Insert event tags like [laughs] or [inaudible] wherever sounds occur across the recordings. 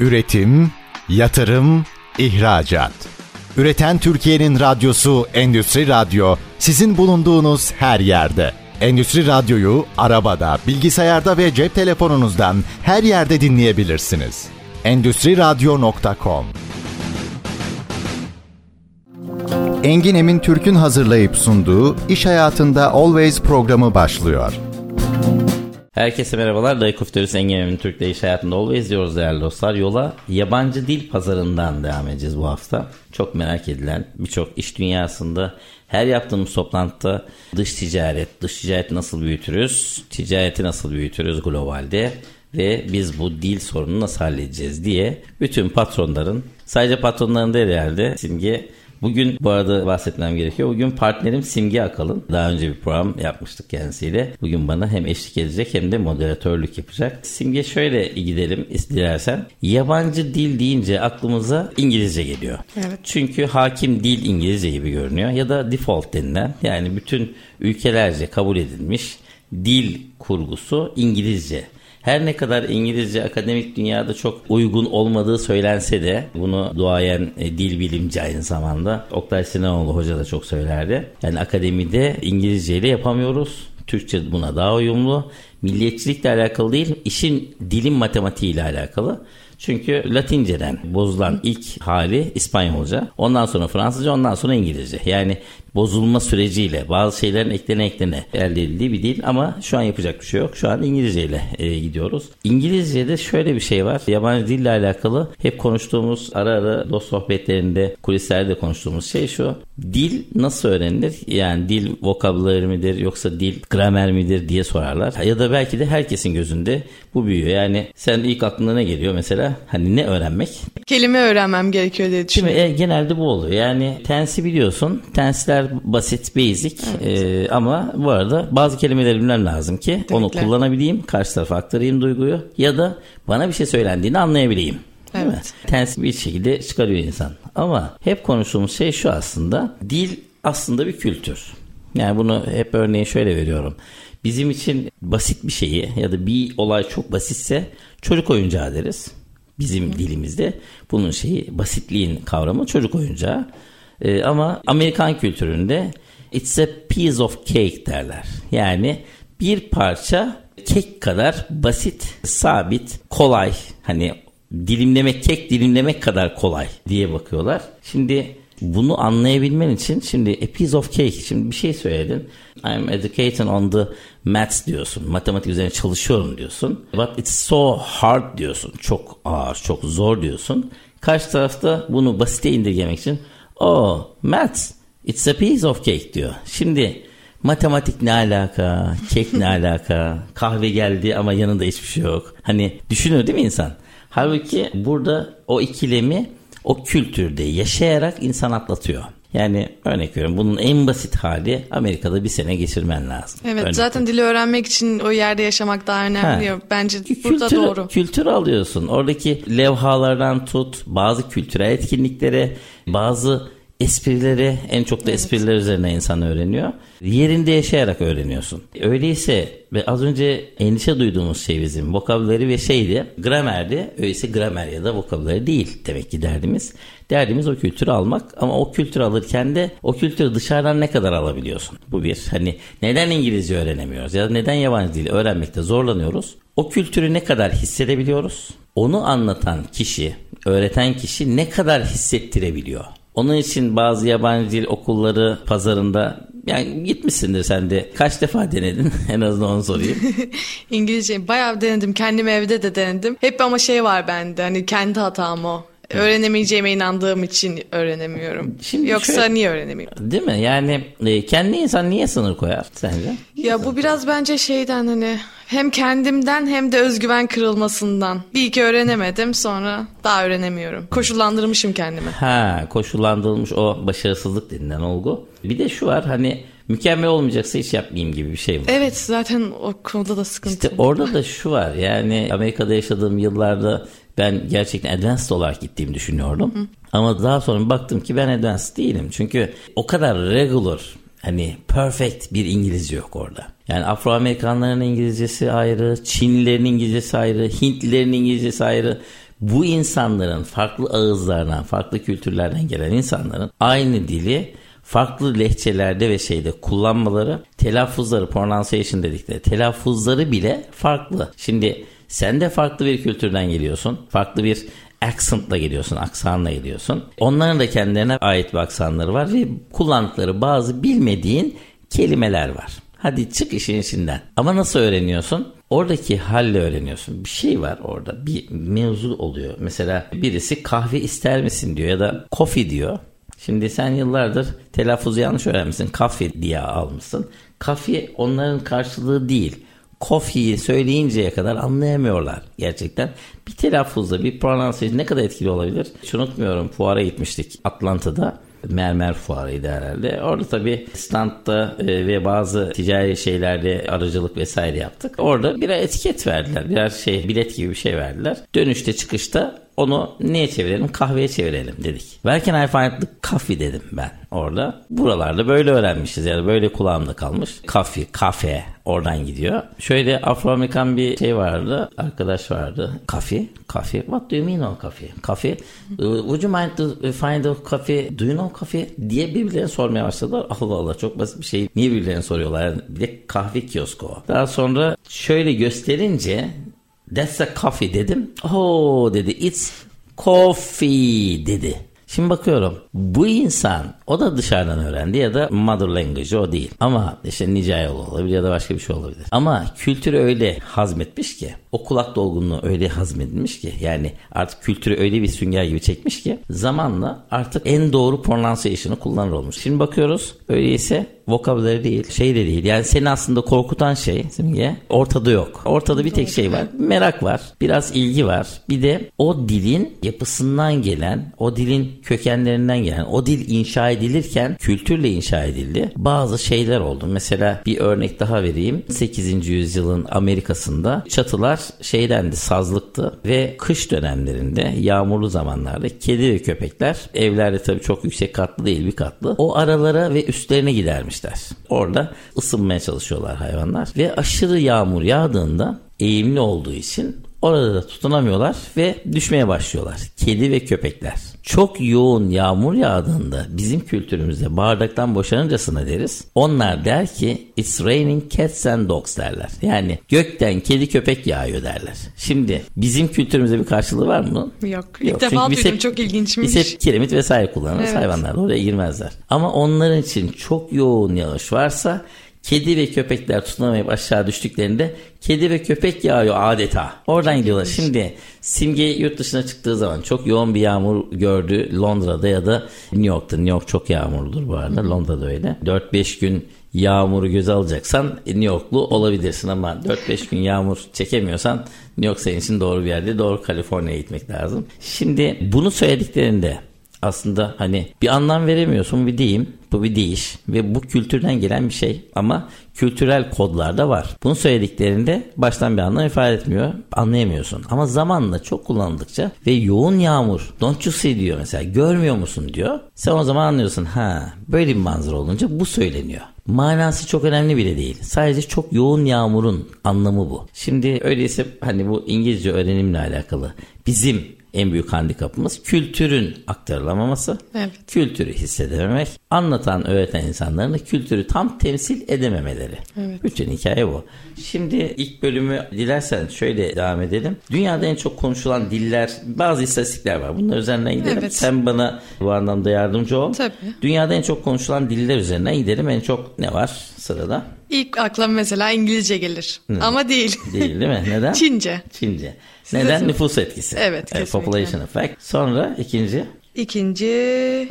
Üretim, yatırım, ihracat. Üreten Türkiye'nin radyosu Endüstri Radyo sizin bulunduğunuz her yerde. Endüstri Radyo'yu arabada, bilgisayarda ve cep telefonunuzdan her yerde dinleyebilirsiniz. Endüstri Radyo.com Engin Emin Türk'ün hazırlayıp sunduğu İş Hayatında Always programı başlıyor. Herkese merhabalar. Dayıkuf Terörist Engin Emin Türk'te iş hayatında always diyoruz değerli dostlar. Yola yabancı dil pazarından devam edeceğiz bu hafta. Çok merak edilen birçok iş dünyasında her yaptığımız toplantıda dış ticaret, dış ticareti nasıl büyütürüz, ticareti nasıl büyütürüz globalde ve biz bu dil sorununu nasıl halledeceğiz diye bütün patronların sadece patronların değil herhalde simge Bugün bu arada bahsetmem gerekiyor. Bugün partnerim Simge Akalın. Daha önce bir program yapmıştık kendisiyle. Bugün bana hem eşlik edecek hem de moderatörlük yapacak. Simge şöyle gidelim dilersen. Yabancı dil deyince aklımıza İngilizce geliyor. Evet. Çünkü hakim dil İngilizce gibi görünüyor. Ya da default denilen yani bütün ülkelerce kabul edilmiş dil kurgusu İngilizce. Her ne kadar İngilizce akademik dünyada çok uygun olmadığı söylense de bunu duayen e, dil bilimci aynı zamanda Oktay Sinanoğlu hoca da çok söylerdi. Yani akademide İngilizce ile yapamıyoruz. Türkçe buna daha uyumlu. Milliyetçilikle alakalı değil, işin dilin matematiğiyle alakalı. Çünkü Latinceden bozulan ilk hali İspanyolca. Ondan sonra Fransızca, ondan sonra İngilizce. Yani bozulma süreciyle bazı şeylerin eklene eklene elde edildiği bir dil ama şu an yapacak bir şey yok. Şu an İngilizce ile e, gidiyoruz. İngilizce'de şöyle bir şey var. Yabancı dille alakalı hep konuştuğumuz ara ara dost sohbetlerinde kulislerde konuştuğumuz şey şu. Dil nasıl öğrenilir? Yani dil vokabüleri midir yoksa dil gramer midir diye sorarlar. Ya da belki de herkesin gözünde bu büyüyor. Yani sen ilk aklına ne geliyor mesela? Hani ne öğrenmek? Kelime öğrenmem gerekiyor diye Şimdi düşünüyorum. e, genelde bu oluyor. Yani tensi biliyorsun. Tensler basit, basic E, ama bu arada bazı kelimeleri bilmem lazım ki onu Kesinlikle. kullanabileyim, karşı tarafa aktarayım duyguyu ya da bana bir şey söylendiğini anlayabileyim. Değil mi? Evet. Tensi bir şekilde çıkarıyor insan. Ama hep konuştuğumuz şey şu aslında. Dil aslında bir kültür. Yani bunu hep örneği şöyle veriyorum. Bizim için basit bir şeyi ya da bir olay çok basitse çocuk oyuncağı deriz. Bizim dilimizde bunun şeyi basitliğin kavramı çocuk oyuncağı. Ee, ama Amerikan kültüründe it's a piece of cake derler. Yani bir parça kek kadar basit, sabit, kolay. Hani dilimlemek, kek dilimlemek kadar kolay diye bakıyorlar. Şimdi bunu anlayabilmen için şimdi a piece of cake şimdi bir şey söyledin. I'm educating on the maths diyorsun. Matematik üzerine çalışıyorum diyorsun. But it's so hard diyorsun. Çok ağır, çok zor diyorsun. Karşı tarafta bunu basite indirgemek için oh maths it's a piece of cake diyor. Şimdi matematik ne alaka, kek ne alaka, [laughs] kahve geldi ama yanında hiçbir şey yok. Hani düşünüyor değil mi insan? Halbuki burada o ikilemi o kültürde yaşayarak insan atlatıyor. Yani örnek veriyorum bunun en basit hali Amerika'da bir sene geçirmen lazım. Evet Örnek zaten dili öğrenmek için o yerde yaşamak daha önemli. Ha. Bence burada kültür, doğru. Kültür alıyorsun. Oradaki levhalardan tut, bazı kültürel etkinliklere, bazı esprileri, en çok da espriler üzerine insan öğreniyor. Yerinde yaşayarak öğreniyorsun. Öyleyse ve az önce endişe duyduğumuz şey bizim vokabüleri ve şeydi, gramerdi. Öyleyse gramer ya da vokabüleri değil demek ki derdimiz. Derdimiz o kültürü almak ama o kültürü alırken de o kültürü dışarıdan ne kadar alabiliyorsun? Bu bir. Hani neden İngilizce öğrenemiyoruz ya da neden yabancı dil öğrenmekte zorlanıyoruz? O kültürü ne kadar hissedebiliyoruz? Onu anlatan kişi, öğreten kişi ne kadar hissettirebiliyor? Onun için bazı yabancı dil okulları pazarında yani gitmişsindir sen de. Kaç defa denedin? [laughs] en azından onu sorayım. [laughs] İngilizce bayağı denedim. Kendim evde de denedim. Hep ama şey var bende. Hani kendi hatam o. Öğrenemeyeceğime inandığım için öğrenemiyorum. Şimdi Yoksa şöyle- niye öğrenemiyorum? Değil mi? Yani e, kendi insan niye sınır koyar sence? Ya bu biraz bence şeyden hani hem kendimden hem de özgüven kırılmasından. Bir iki öğrenemedim sonra daha öğrenemiyorum. Koşullandırmışım kendimi. Ha koşullandırılmış o başarısızlık denilen olgu. Bir de şu var hani mükemmel olmayacaksa hiç yapmayayım gibi bir şey var. Evet zaten o konuda da sıkıntı. İşte orada da şu var yani Amerika'da yaşadığım yıllarda ben gerçekten advanced olarak gittiğimi düşünüyordum. Ama daha sonra baktım ki ben advanced değilim. Çünkü o kadar regular hani perfect bir İngilizce yok orada. Yani Afro-Amerikanların İngilizcesi ayrı, Çinlilerin İngilizcesi ayrı, Hintlilerin İngilizcesi ayrı. Bu insanların farklı ağızlardan, farklı kültürlerden gelen insanların aynı dili farklı lehçelerde ve şeyde kullanmaları, telaffuzları, pronunciation dedikleri telaffuzları bile farklı. Şimdi sen de farklı bir kültürden geliyorsun. Farklı bir accent'la geliyorsun, aksanla geliyorsun. Onların da kendilerine ait bir aksanları var ve kullandıkları bazı bilmediğin kelimeler var. Hadi çık işin içinden. Ama nasıl öğreniyorsun? Oradaki halle öğreniyorsun. Bir şey var orada. Bir mevzu oluyor. Mesela birisi kahve ister misin diyor ya da coffee diyor. Şimdi sen yıllardır telaffuzu yanlış öğrenmişsin. Kafe diye almışsın. Kafe onların karşılığı değil. Coffee'yi söyleyinceye kadar anlayamıyorlar gerçekten. Bir telaffuzda bir pronunciation ne kadar etkili olabilir? Hiç unutmuyorum fuara gitmiştik Atlanta'da mermer fuarıydı herhalde. Orada tabii standta e, ve bazı ticari şeylerde aracılık vesaire yaptık. Orada birer etiket verdiler. Birer şey bilet gibi bir şey verdiler. Dönüşte çıkışta onu neye çevirelim? Kahveye çevirelim dedik. Can I find the coffee dedim ben orada. Buralarda böyle öğrenmişiz yani böyle kulağımda kalmış. Coffee, kafe oradan gidiyor. Şöyle Afro-Amerikan bir şey vardı. Arkadaş vardı. Coffee, coffee. What do you mean o coffee? Coffee. Uh, would you mind to find a coffee? Do you know coffee? diye birbirlerine sormaya başladılar. Allah Allah çok basit bir şey. Niye birbirlerine soruyorlar? Yani bir de kahve kiosko. Daha sonra şöyle gösterince That's a coffee dedim. Oh dedi. It's coffee dedi. Şimdi bakıyorum bu insan o da dışarıdan öğrendi ya da mother language o değil. Ama işte nice yol olabilir ya da başka bir şey olabilir. Ama kültürü öyle hazmetmiş ki o kulak dolgunluğu öyle hazmedilmiş ki yani artık kültürü öyle bir sünger gibi çekmiş ki zamanla artık en doğru pronunciation'ı kullanır olmuş. Şimdi bakıyoruz öyleyse vocabulary değil, şey de değil. Yani seni aslında korkutan şey Simge ortada yok. Ortada bir tek şey var. Merak var. Biraz ilgi var. Bir de o dilin yapısından gelen, o dilin kökenlerinden gelen, o dil inşa edilirken kültürle inşa edildi. Bazı şeyler oldu. Mesela bir örnek daha vereyim. 8. yüzyılın Amerika'sında çatılar şeydendi, sazlıktı ve kış dönemlerinde, yağmurlu zamanlarda kedi ve köpekler evlerde tabii çok yüksek katlı değil bir katlı. O aralara ve üstlerine gidermiş gitmişler. Orada ısınmaya çalışıyorlar hayvanlar ve aşırı yağmur yağdığında eğimli olduğu için orada da tutunamıyorlar ve düşmeye başlıyorlar. Kedi ve köpekler. Çok yoğun yağmur yağdığında bizim kültürümüzde bardaktan boşanıncasına deriz. Onlar der ki it's raining cats and dogs derler. Yani gökten kedi köpek yağıyor derler. Şimdi bizim kültürümüzde bir karşılığı var mı? Yok. İlk Yok. defa duydum hep, çok ilginçmiş. Biz hep kiremit vesaire kullanırız. Evet. Hayvanlar oraya girmezler. Ama onların için çok yoğun yağış varsa Kedi ve köpekler tutunamayıp aşağı düştüklerinde kedi ve köpek yağıyor adeta. Oradan gidiyorlar. Şimdi Simge yurt dışına çıktığı zaman çok yoğun bir yağmur gördü Londra'da ya da New York'ta. New York çok yağmurludur bu arada. Londra'da öyle. 4-5 gün yağmuru göze alacaksan New Yorklu olabilirsin ama 4-5 gün yağmur çekemiyorsan New York senin için doğru bir yerde. Doğru Kaliforniya'ya gitmek lazım. Şimdi bunu söylediklerinde aslında hani bir anlam veremiyorsun bir deyim bu bir deyiş ve bu kültürden gelen bir şey ama kültürel kodlar da var. Bunu söylediklerinde baştan bir anlam ifade etmiyor anlayamıyorsun ama zamanla çok kullanıldıkça ve yoğun yağmur don't you see diyor mesela görmüyor musun diyor sen o zaman anlıyorsun ha böyle bir manzara olunca bu söyleniyor. Manası çok önemli bile değil. Sadece çok yoğun yağmurun anlamı bu. Şimdi öyleyse hani bu İngilizce öğrenimle alakalı bizim en büyük handikapımız kültürün aktarılamaması, evet. kültürü hissedememek, anlatan, öğreten insanların kültürü tam temsil edememeleri. Evet. Bütün hikaye bu. Şimdi ilk bölümü dilersen şöyle devam edelim. Dünyada en çok konuşulan diller, bazı istatistikler var. Bunlar üzerinden gidelim. Evet. Sen bana bu anlamda yardımcı ol. Tabii. Dünyada en çok konuşulan diller üzerinden gidelim. En çok ne var sırada? İlk aklıma mesela İngilizce gelir. Hı. Ama değil. Değil değil mi? [laughs] Neden? Çince. Çince. Neden? Nüfus etkisi. Evet kesinlikle. Population effect. Sonra ikinci? İkinci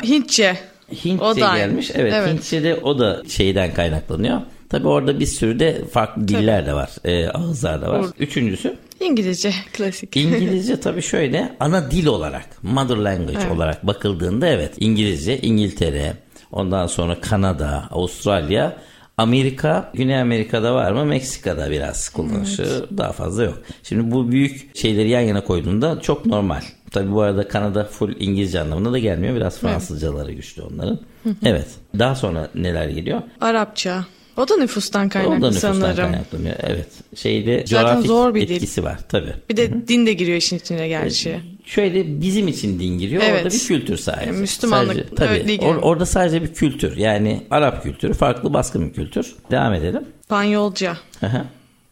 Hintçe. Hintçe o da gelmiş. Evet, evet. Hintçe de o da şeyden kaynaklanıyor. Tabi orada bir sürü de farklı diller Tabii. de var. E, ağızlar da var. Or- Üçüncüsü? İngilizce klasik. [laughs] İngilizce tabii şöyle ana dil olarak, mother language evet. olarak bakıldığında evet İngilizce, İngiltere, ondan sonra Kanada, Avustralya Amerika, Güney Amerika'da var mı? Meksika'da biraz kullanışı daha fazla yok. Şimdi bu büyük şeyleri yan yana koyduğunda çok normal. Tabi bu arada Kanada full İngilizce anlamında da gelmiyor. Biraz Fransızcaları güçlü onların. evet. Daha sonra neler geliyor? Arapça. O da nüfustan kaynaklı o da nüfustan sanırım. kaynaklanıyor. Evet. Şeyde Zaten coğrafik zor bir dil. etkisi var tabii. Bir de din de giriyor işin içine gerçi. Şöyle bizim için din giriyor. Evet. Orada bir kültür sadece. Müslümanlık Sadece- tabii. öyle Or- orada sadece bir kültür. Yani Arap kültürü farklı baskın bir kültür. Devam edelim. İspanyolca. Hı hı.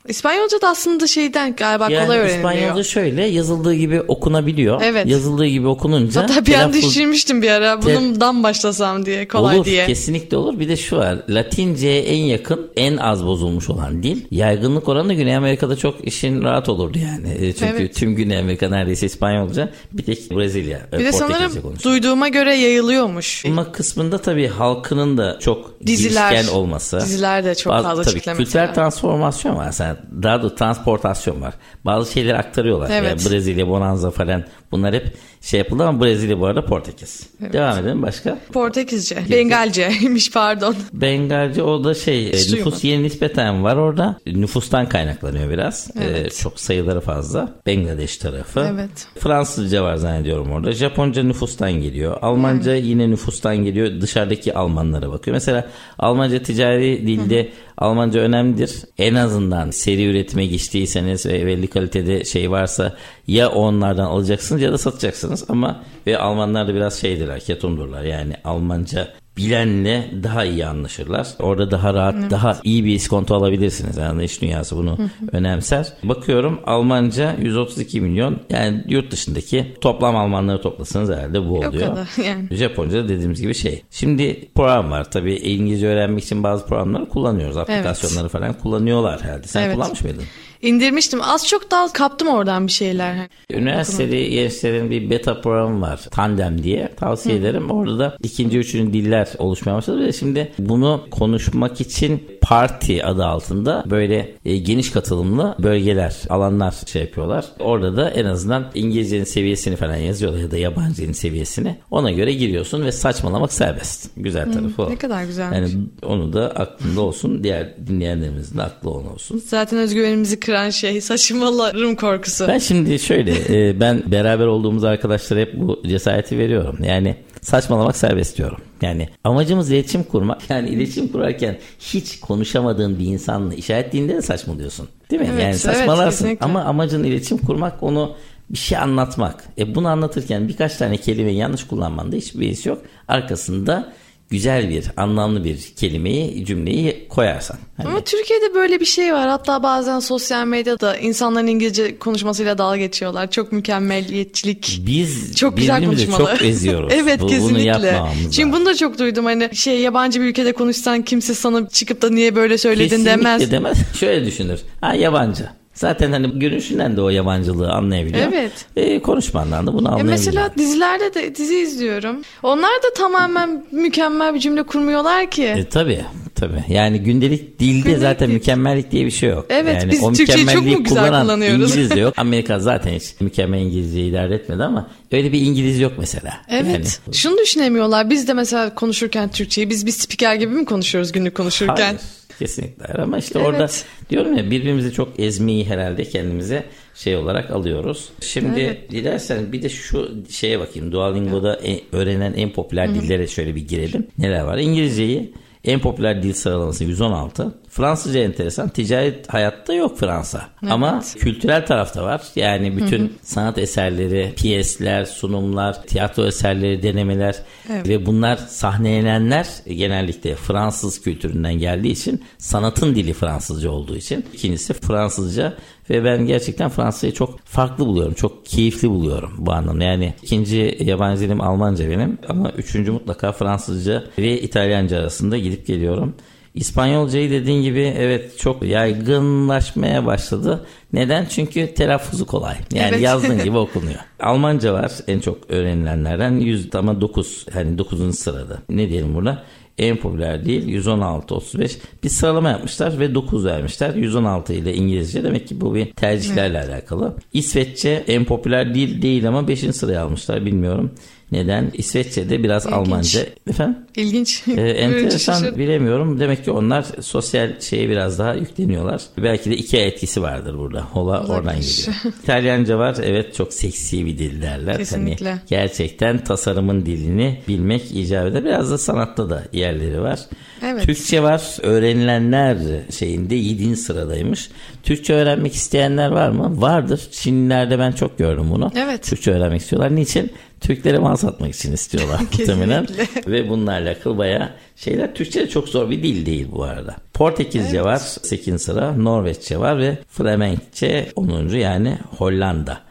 İspanyolca da aslında şeyden galiba Yani kolay öğreniliyor. İspanyolca şöyle yazıldığı gibi okunabiliyor. Evet. Yazıldığı gibi okununca Hatta bir an düşünmüştüm bir ara bundan başlasam diye kolay olur, diye. kesinlikle olur. Bir de şu var. Latince'ye en yakın, en az bozulmuş olan dil. Yaygınlık oranı Güney Amerika'da çok işin rahat olurdu yani. E, Çünkü Evet. tüm Güney Amerika neredeyse İspanyolca. Bir tek Brezilya. e, Bir de sanırım konuşuyor. duyduğuma göre yayılıyormuş. Ama kısmında tabii halkının da çok Diziler. girişken olması. Diziler de çok fazla tabii Kültürel transformasyon var. Sen daha da transportasyon var. Bazı şeyleri aktarıyorlar. Evet. Yani Brezilya, Bonanza falan bunlar hep şey yapıldı ama Brezilya bu arada Portekiz. Devam edelim başka. Portekizce. Bengalceymiş pardon. Bengalce o da şey e, Hiç nüfus duymadım. yeni nispeten var orada. Nüfustan kaynaklanıyor biraz. Evet. E, çok sayıları fazla. Bangladeş tarafı. Evet. Fransızca var zannediyorum orada. Japonca nüfustan geliyor. Almanca yine nüfustan geliyor. Dışarıdaki Almanlara bakıyor. Mesela Almanca ticari dilde Almanca önemlidir. En azından seri üretime geçtiyseniz ve belli kalitede şey varsa ya onlardan alacaksınız ya da satacaksınız. Ama ve Almanlar da biraz şeydirler, ketumdurlar. Yani Almanca bilenle daha iyi anlaşırlar. Orada daha rahat, daha iyi bir iskonto alabilirsiniz. Yani iş dünyası bunu önemser. Bakıyorum Almanca 132 milyon. Yani yurt dışındaki toplam Almanları toplasanız herhalde bu O oluyor. kadar [laughs] yani. Japonca da dediğimiz gibi şey. Şimdi program var. Tabii İngilizce öğrenmek için bazı programları kullanıyoruz. Aplikasyonları falan kullanıyorlar herhalde. Sen Evet. kullanmış mıydın? İndirmiştim. Az çok daha kaptım oradan bir şeyler. Üniversiteli gençlerin bir beta programı var. Tandem diye. Tavsiye ederim. Orada da ikinci, üçüncü diller oluşmaya başladı. Ve şimdi bunu konuşmak için parti adı altında böyle e, geniş katılımlı bölgeler, alanlar şey yapıyorlar. Orada da en azından İngilizcenin seviyesini falan yazıyorlar ya da yabancı dilin seviyesini. Ona göre giriyorsun ve saçmalamak serbest. Güzel tarafı o. Ne kadar güzelmiş. Yani onu da aklında olsun. Diğer dinleyenlerimizin de aklı olsun. Zaten özgüvenimizi kıran şey saçmalarım korkusu. Ben şimdi şöyle e, ben beraber olduğumuz arkadaşlara hep bu cesareti veriyorum. Yani saçmalamak serbest diyorum. Yani amacımız iletişim kurmak. Yani iletişim kurarken hiç konuşamadığın bir insanla işaretlediğinde de saçmalıyorsun. Değil mi? Evet, yani evet, saçmalarsın kesinlikle. ama amacın iletişim kurmak onu bir şey anlatmak. E bunu anlatırken birkaç tane kelimeyi yanlış kullanmanda hiçbir beis yok. Arkasında güzel bir, anlamlı bir kelimeyi, cümleyi koyarsan. Hani Ama Türkiye'de böyle bir şey var. Hatta bazen sosyal medyada insanların İngilizce konuşmasıyla dalga geçiyorlar. Çok mükemmeliyetçilik. biz Çok güzel konuşmalı. çok [laughs] eziyoruz. evet Bu- kesinlikle. Bunu lazım. bunu da çok duydum. Hani şey yabancı bir ülkede konuşsan kimse sana çıkıp da niye böyle söyledin Kesinlikle demez. demez. Şöyle düşünür. Ha yabancı. Zaten hani görünüşünden de o yabancılığı anlayabiliyor. Evet. E, konuşmandan da bunu Ya anlayabiliyor. mesela dizilerde de dizi izliyorum. Onlar da tamamen mükemmel bir cümle kurmuyorlar ki. E, tabii tabii. Yani gündelik dilde Gündelik zaten dil. mükemmellik diye bir şey yok. Evet, yani biz o Türkçeyi çok mu güzel kullanıyoruz? İngiliz de yok. [laughs] Amerika zaten hiç mükemmel İngilizceyi idare etmedi ama öyle bir İngiliz yok mesela. Evet. Yani, Şunu düşünemiyorlar. Biz de mesela konuşurken Türkçeyi biz bir spiker gibi mi konuşuyoruz günlük konuşurken? Hayır, kesinlikle. Ama işte Evet. orada diyorum ya birbirimizi çok ezmeyi herhalde kendimize şey olarak alıyoruz. Şimdi Evet. dilersen bir de şu şeye bakayım. Duolingo'da en- öğrenen en popüler dillere şöyle bir girelim. Neler var? İngilizceyi en popüler dil sıralaması 116. Fransızca enteresan. Ticaret hayatta yok Fransa. Ama kültürel tarafta var. Yani bütün sanat eserleri, piyesler, sunumlar, tiyatro eserleri, denemeler Evet. ve bunlar sahnelenenler genellikle Fransız kültüründen geldiği için sanatın dili Fransızca olduğu için. İkincisi Fransızca ve ben gerçekten Fransızcayı çok farklı buluyorum. Çok keyifli buluyorum bu anlamda. Yani ikinci yabancı dilim Almanca benim ama üçüncü mutlaka Fransızca ve İtalyanca arasında gidip geliyorum. İspanyolcayı dediğin gibi evet çok yaygınlaşmaya başladı. Neden? Çünkü telaffuzu kolay. Yani Evet. yazdığın [laughs] gibi okunuyor. Almanca var en çok öğrenilenlerden 100 ama 9 hani 9. sırada. Ne diyelim burada? En popüler değil 116 35 bir sıralama yapmışlar ve 9 vermişler. 116 ile İngilizce. Demek ki bu bir tercihlerle alakalı. İsveççe en popüler dil değil ama 5. sıraya almışlar. Bilmiyorum Neden? İsveççe'de biraz İlginç. Almanca. Efendim? İlginç. Ee, [laughs] enteresan bilemiyorum. Demek ki onlar sosyal şeye biraz daha yükleniyorlar. Belki de iki etkisi vardır burada. Hola oradan geliyor. [laughs] İtalyanca var. Evet çok seksi bir dil derler. Kesinlikle. Hani gerçekten tasarımın dilini bilmek icap eder. Biraz da sanatta da yerleri var. Evet. Türkçe var. Öğrenilenler şeyinde 7. sıradaymış. Türkçe öğrenmek isteyenler var mı? Vardır. Çinlilerde ben çok gördüm bunu. Evet. Türkçe öğrenmek istiyorlar. Niçin? Türklere mal satmak için istiyorlar [laughs] muhtemelen. Ve bunlarla alakalı bayağı şeyler. Türkçe de çok zor bir dil değil bu arada. Portekizce var 8. sıra. Norveççe var ve Flemenkçe 10. yani Hollanda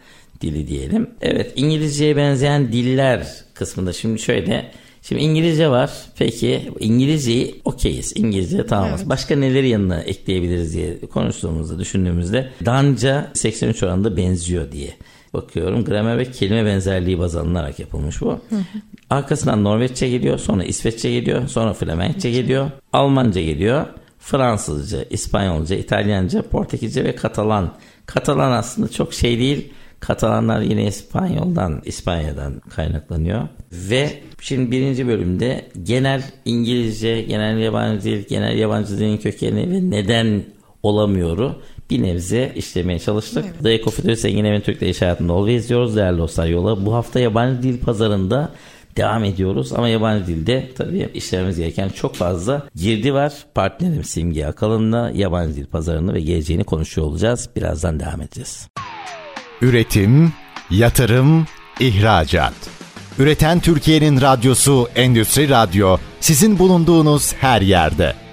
dili diyelim. Evet İngilizceye benzeyen diller kısmında şimdi şöyle Şimdi İngilizce var. Peki İngilizceyi okeyiz. İngilizce tamamız. Evet. Başka neleri yanına ekleyebiliriz diye konuştuğumuzda düşündüğümüzde Danca 83 oranında benziyor diye bakıyorum. Gramer ve kelime benzerliği baz alınarak yapılmış bu. Arkasından Norveççe geliyor, sonra İsveççe geliyor, sonra Flemenkçe geliyor, Almanca geliyor, Fransızca, İspanyolca, İtalyanca, Portekizce ve Katalan. Katalan aslında çok şey değil. Katalanlar yine İspanyoldan, İspanya'dan kaynaklanıyor. Ve şimdi birinci bölümde genel İngilizce, genel yabancı dil, genel yabancı dilin kökeni ve neden olamıyoru bir nebze işlemeye çalıştık. Evet. The Ecofuturist Engin Emin Türk'te iş hayatında ol ve izliyoruz değerli dostlar yola. Bu hafta yabancı dil pazarında devam ediyoruz ama yabancı dilde tabii işlememiz gereken çok fazla girdi var. Partnerim Simge Akalın'la yabancı dil pazarını ve geleceğini konuşuyor olacağız. Birazdan devam edeceğiz. Üretim, yatırım, ihracat. Üreten Türkiye'nin radyosu Endüstri Radyo sizin bulunduğunuz her yerde.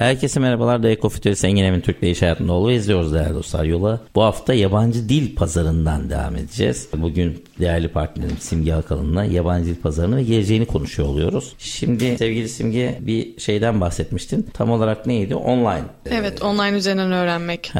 Herkese merhabalar. The Ecofuturist Engin Emin Türk'le iş hayatında ol ve izliyoruz değerli dostlar yola. Bu hafta yabancı dil pazarından devam edeceğiz. Bugün değerli partnerim Simge Akalın'la yabancı dil pazarını ve geleceğini konuşuyor oluyoruz. Şimdi sevgili Simge bir şeyden bahsetmiştin. Tam olarak neydi? Online. Evet online üzerinden öğrenmek.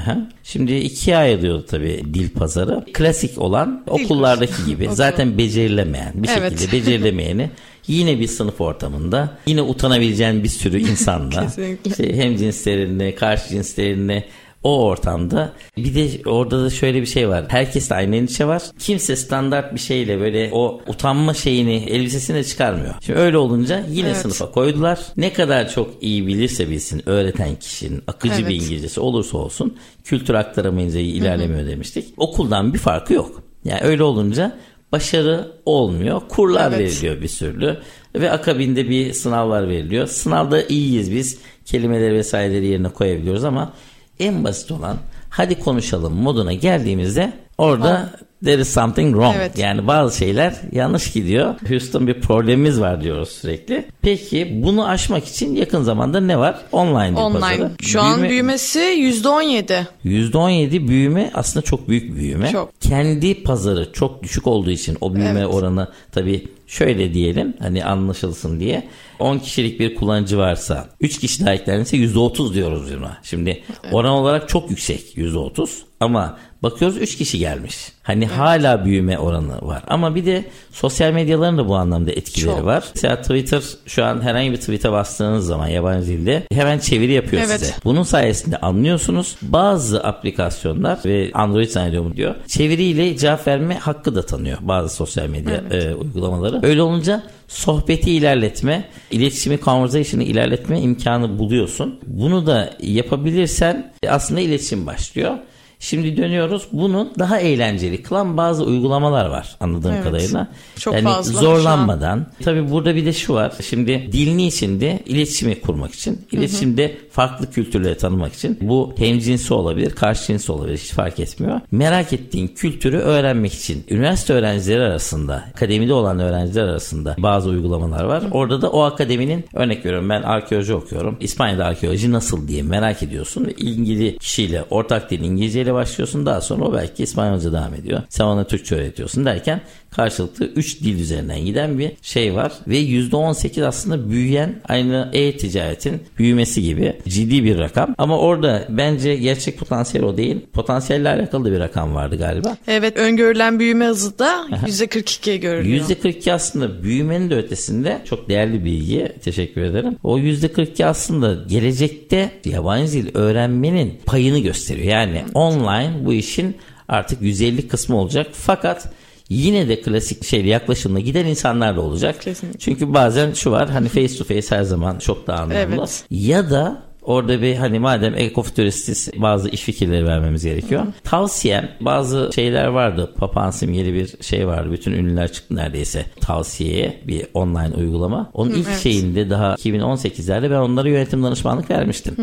Şimdi ikiye ayrılıyordu tabii dil pazarı. Klasik olan okullardaki gibi [laughs] zaten becerilemeyen bir Evet. şekilde becerilemeyeni [laughs] yine bir sınıf ortamında yine utanabileceğin bir sürü [laughs] insanla işte hem cinslerinle karşı cinslerine o ortamda bir de orada da şöyle bir şey var. Herkes de aynı endişe var. Kimse standart bir şeyle böyle o utanma şeyini elbisesini de çıkarmıyor. Şimdi öyle olunca yine Evet. sınıfa koydular. Ne kadar çok iyi bilirse bilsin öğreten kişinin akıcı bir Evet. İngilizcesi olursa olsun kültür aktaramayınca ilerlemiyor demiştik. Okuldan bir farkı yok. Yani öyle olunca başarı olmuyor. Kurlar Evet. veriliyor bir sürü ve akabinde bir sınavlar veriliyor. Sınavda iyiyiz biz. Kelimeleri vesaireleri yerine koyabiliyoruz ama en basit olan hadi konuşalım moduna geldiğimizde orada there is something wrong. Evet. Yani bazı şeyler yanlış gidiyor. Houston bir problemimiz var diyoruz sürekli. Peki bunu aşmak için yakın zamanda ne var? Online dil Online. pazarı. Şu an Büyüme- büyümesi %17. %17 büyüme aslında çok büyük büyüme. Çok. Kendi pazarı çok düşük olduğu için o büyüme Evet. oranı tabii şöyle diyelim hani anlaşılsın diye 10 kişilik bir kullanıcı varsa 3 kişi daha eklenirse %30 diyoruz buna. Şimdi oran olarak çok yüksek %30 ama bakıyoruz 3 kişi gelmiş. Hani hala büyüme oranı var ama bir de sosyal medyaların da bu anlamda etkileri Çok. var. Mesela Twitter şu an herhangi bir tweet'e bastığınız zaman yabancı dilde hemen çeviri yapıyor Evet. size. Bunun sayesinde anlıyorsunuz. Bazı aplikasyonlar ve Android zannediyorum diyor. Çeviriyle cevap verme hakkı da tanıyor bazı sosyal medya e, uygulamaları. [laughs] Öyle olunca sohbeti ilerletme, iletişimi, conversation'ı ilerletme imkanı buluyorsun. Bunu da yapabilirsen aslında iletişim başlıyor. Şimdi dönüyoruz. Bunun daha eğlenceli kılan bazı uygulamalar var anladığım Evet. kadarıyla. Çok yani fazla zorlanmadan. Tabii burada bir de şu var. Şimdi dilini içinde iletişimi kurmak için, iletişimde farklı kültürleri tanımak için bu hemcinsi olabilir, karşı cinsi olabilir hiç fark etmiyor. Merak ettiğin kültürü öğrenmek için üniversite öğrencileri arasında, akademide olan öğrenciler arasında bazı uygulamalar var. Orada da o akademinin örnek veriyorum ben arkeoloji okuyorum. İspanya'da arkeoloji nasıl diye merak ediyorsun ve ilgili kişiyle ortak dil İngilizceyle başlıyorsun. Daha sonra o belki İspanyolca devam ediyor. Sen ona Türkçe öğretiyorsun derken karşılıklı 3 dil üzerinden giden bir şey var. Ve %18 aslında büyüyen aynı e-ticaretin büyümesi gibi ciddi bir rakam. Ama orada bence gerçek potansiyel o değil. Potansiyelle alakalı da bir rakam vardı galiba. Evet öngörülen büyüme hızı da %42'ye görülüyor. %42 aslında büyümenin de ötesinde çok değerli bilgi. Teşekkür ederim. O %42 aslında gelecekte yabancı dil öğrenmenin payını gösteriyor. Yani online bu işin artık 150 kısmı olacak. Fakat yine de klasik şeyle yaklaşımla giden insanlar da olacak. Kesinlikle. Çünkü bazen şu var hani face to face her zaman çok daha anlamlı. Evet. Ya da Orada bir hani madem ekofütüristiz bazı iş fikirleri vermemiz gerekiyor. Tavsiyem bazı şeyler vardı. Papağan simgeli bir şey vardı. Bütün ünlüler çıktı neredeyse tavsiyeye bir online uygulama. Onun ilk evet. şeyinde daha 2018'lerde ben onlara yönetim danışmanlık vermiştim.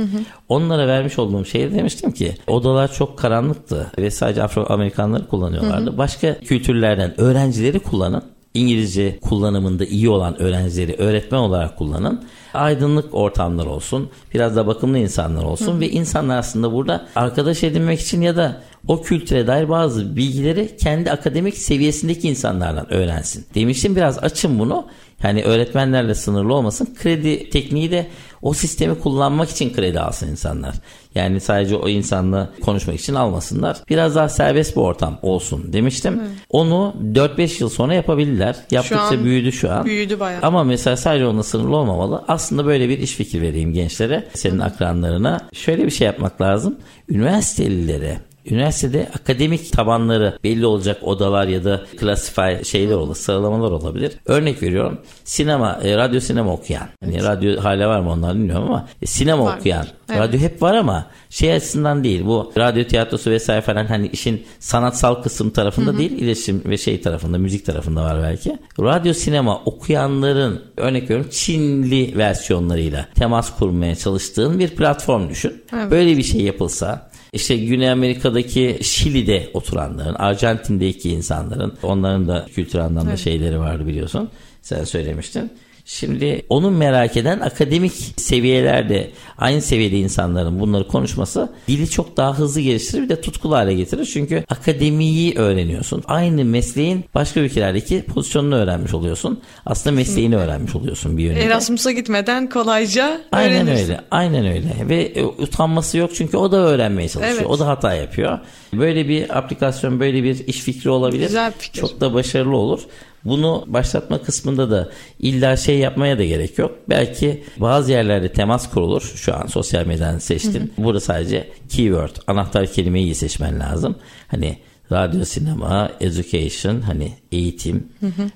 Onlara vermiş olduğum şeyde demiştim ki odalar çok karanlıktı ve sadece Afro Amerikanları kullanıyorlardı. Başka kültürlerden öğrencileri kullanın. İngilizce kullanımında iyi olan öğrencileri öğretmen olarak kullanın. Aydınlık ortamlar olsun. Biraz da bakımlı insanlar olsun. Ve insanlar aslında burada arkadaş edinmek için ya da o kültüre dair bazı bilgileri kendi akademik seviyesindeki insanlardan öğrensin. Demiştim biraz açın bunu. Yani öğretmenlerle sınırlı olmasın. Kredi tekniği de o sistemi kullanmak için kredi alsın insanlar. Yani sadece o insanla konuşmak için almasınlar. Biraz daha serbest bir ortam olsun demiştim. Onu 4-5 yıl sonra yapabilirler. Yaptıkça an büyüdü şu an. büyüdü bayağı. Ama mesela sadece onunla sınırlı olmamalı. Aslında böyle bir iş fikri vereyim gençlere, senin akranlarına. Şöyle bir şey yapmak lazım. Üniversitelilere Üniversitede akademik tabanları belli olacak odalar ya da klasify şeyler olur, sıralamalar olabilir. Örnek veriyorum. Sinema, e, radyo sinema okuyan. Hani radyo hala var mı onlar bilmiyorum ama e, sinema Var. okuyan. Evet. Radyo hep var ama şey açısından değil. Bu radyo tiyatrosu vesaire falan hani işin sanatsal kısım tarafında değil, iletişim ve şey tarafında, müzik tarafında var belki. Radyo sinema okuyanların örnek veriyorum Çinli versiyonlarıyla temas kurmaya çalıştığın bir platform düşün. Evet. Böyle bir şey yapılsa işte Güney Amerika'daki Şili'de oturanların, Arjantin'deki insanların, onların da kültür anlamda Evet. şeyleri vardı biliyorsun. Sen söylemiştin. Şimdi onu merak eden akademik seviyelerde aynı seviyede insanların bunları konuşması dili çok daha hızlı geliştirir bir de tutkulu hale getirir. Çünkü akademiyi öğreniyorsun. Aynı mesleğin başka ülkelerdeki pozisyonunu öğrenmiş oluyorsun. Aslında mesleğini öğrenmiş oluyorsun bir yönüyle. Erasmus'a gitmeden kolayca Aynen öğrenirsin. öyle. Aynen öyle. Ve e, utanması yok çünkü o da öğrenmeye çalışıyor. Evet. O da hata yapıyor. Böyle bir aplikasyon, böyle bir iş fikri olabilir. Güzel fikir. Çok da başarılı olur. Bunu başlatma kısmında da illa şey yapmaya da gerek yok. Belki bazı yerlerde temas kurulur. Şu an sosyal medyadan seçtin. Burada sadece keyword, anahtar kelimeyi iyi seçmen lazım. Hani radyo, sinema, education, hani eğitim,